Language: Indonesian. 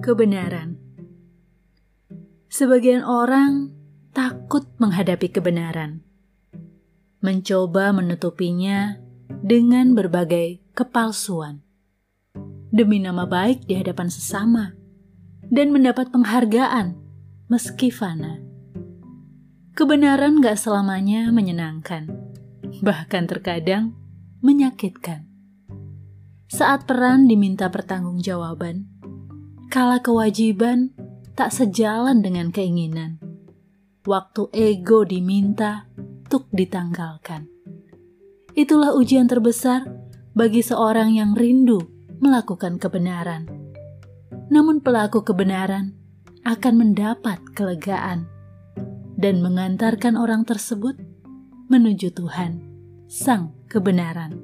Kebenaran Sebagian orang takut menghadapi kebenaran, mencoba menutupinya dengan berbagai kepalsuan demi nama baik di hadapan sesama dan mendapat penghargaan meski fana. Kebenaran gak selamanya menyenangkan, bahkan terkadang menyakitkan. Saat peran diminta pertanggungjawaban, kala kewajiban tak sejalan dengan keinginan. Waktu ego diminta untuk ditanggalkan. Itulah ujian terbesar bagi seorang yang rindu melakukan kebenaran. Namun pelaku kebenaran akan mendapat kelegaan dan mengantarkan orang tersebut menuju Tuhan, Sang Kebenaran.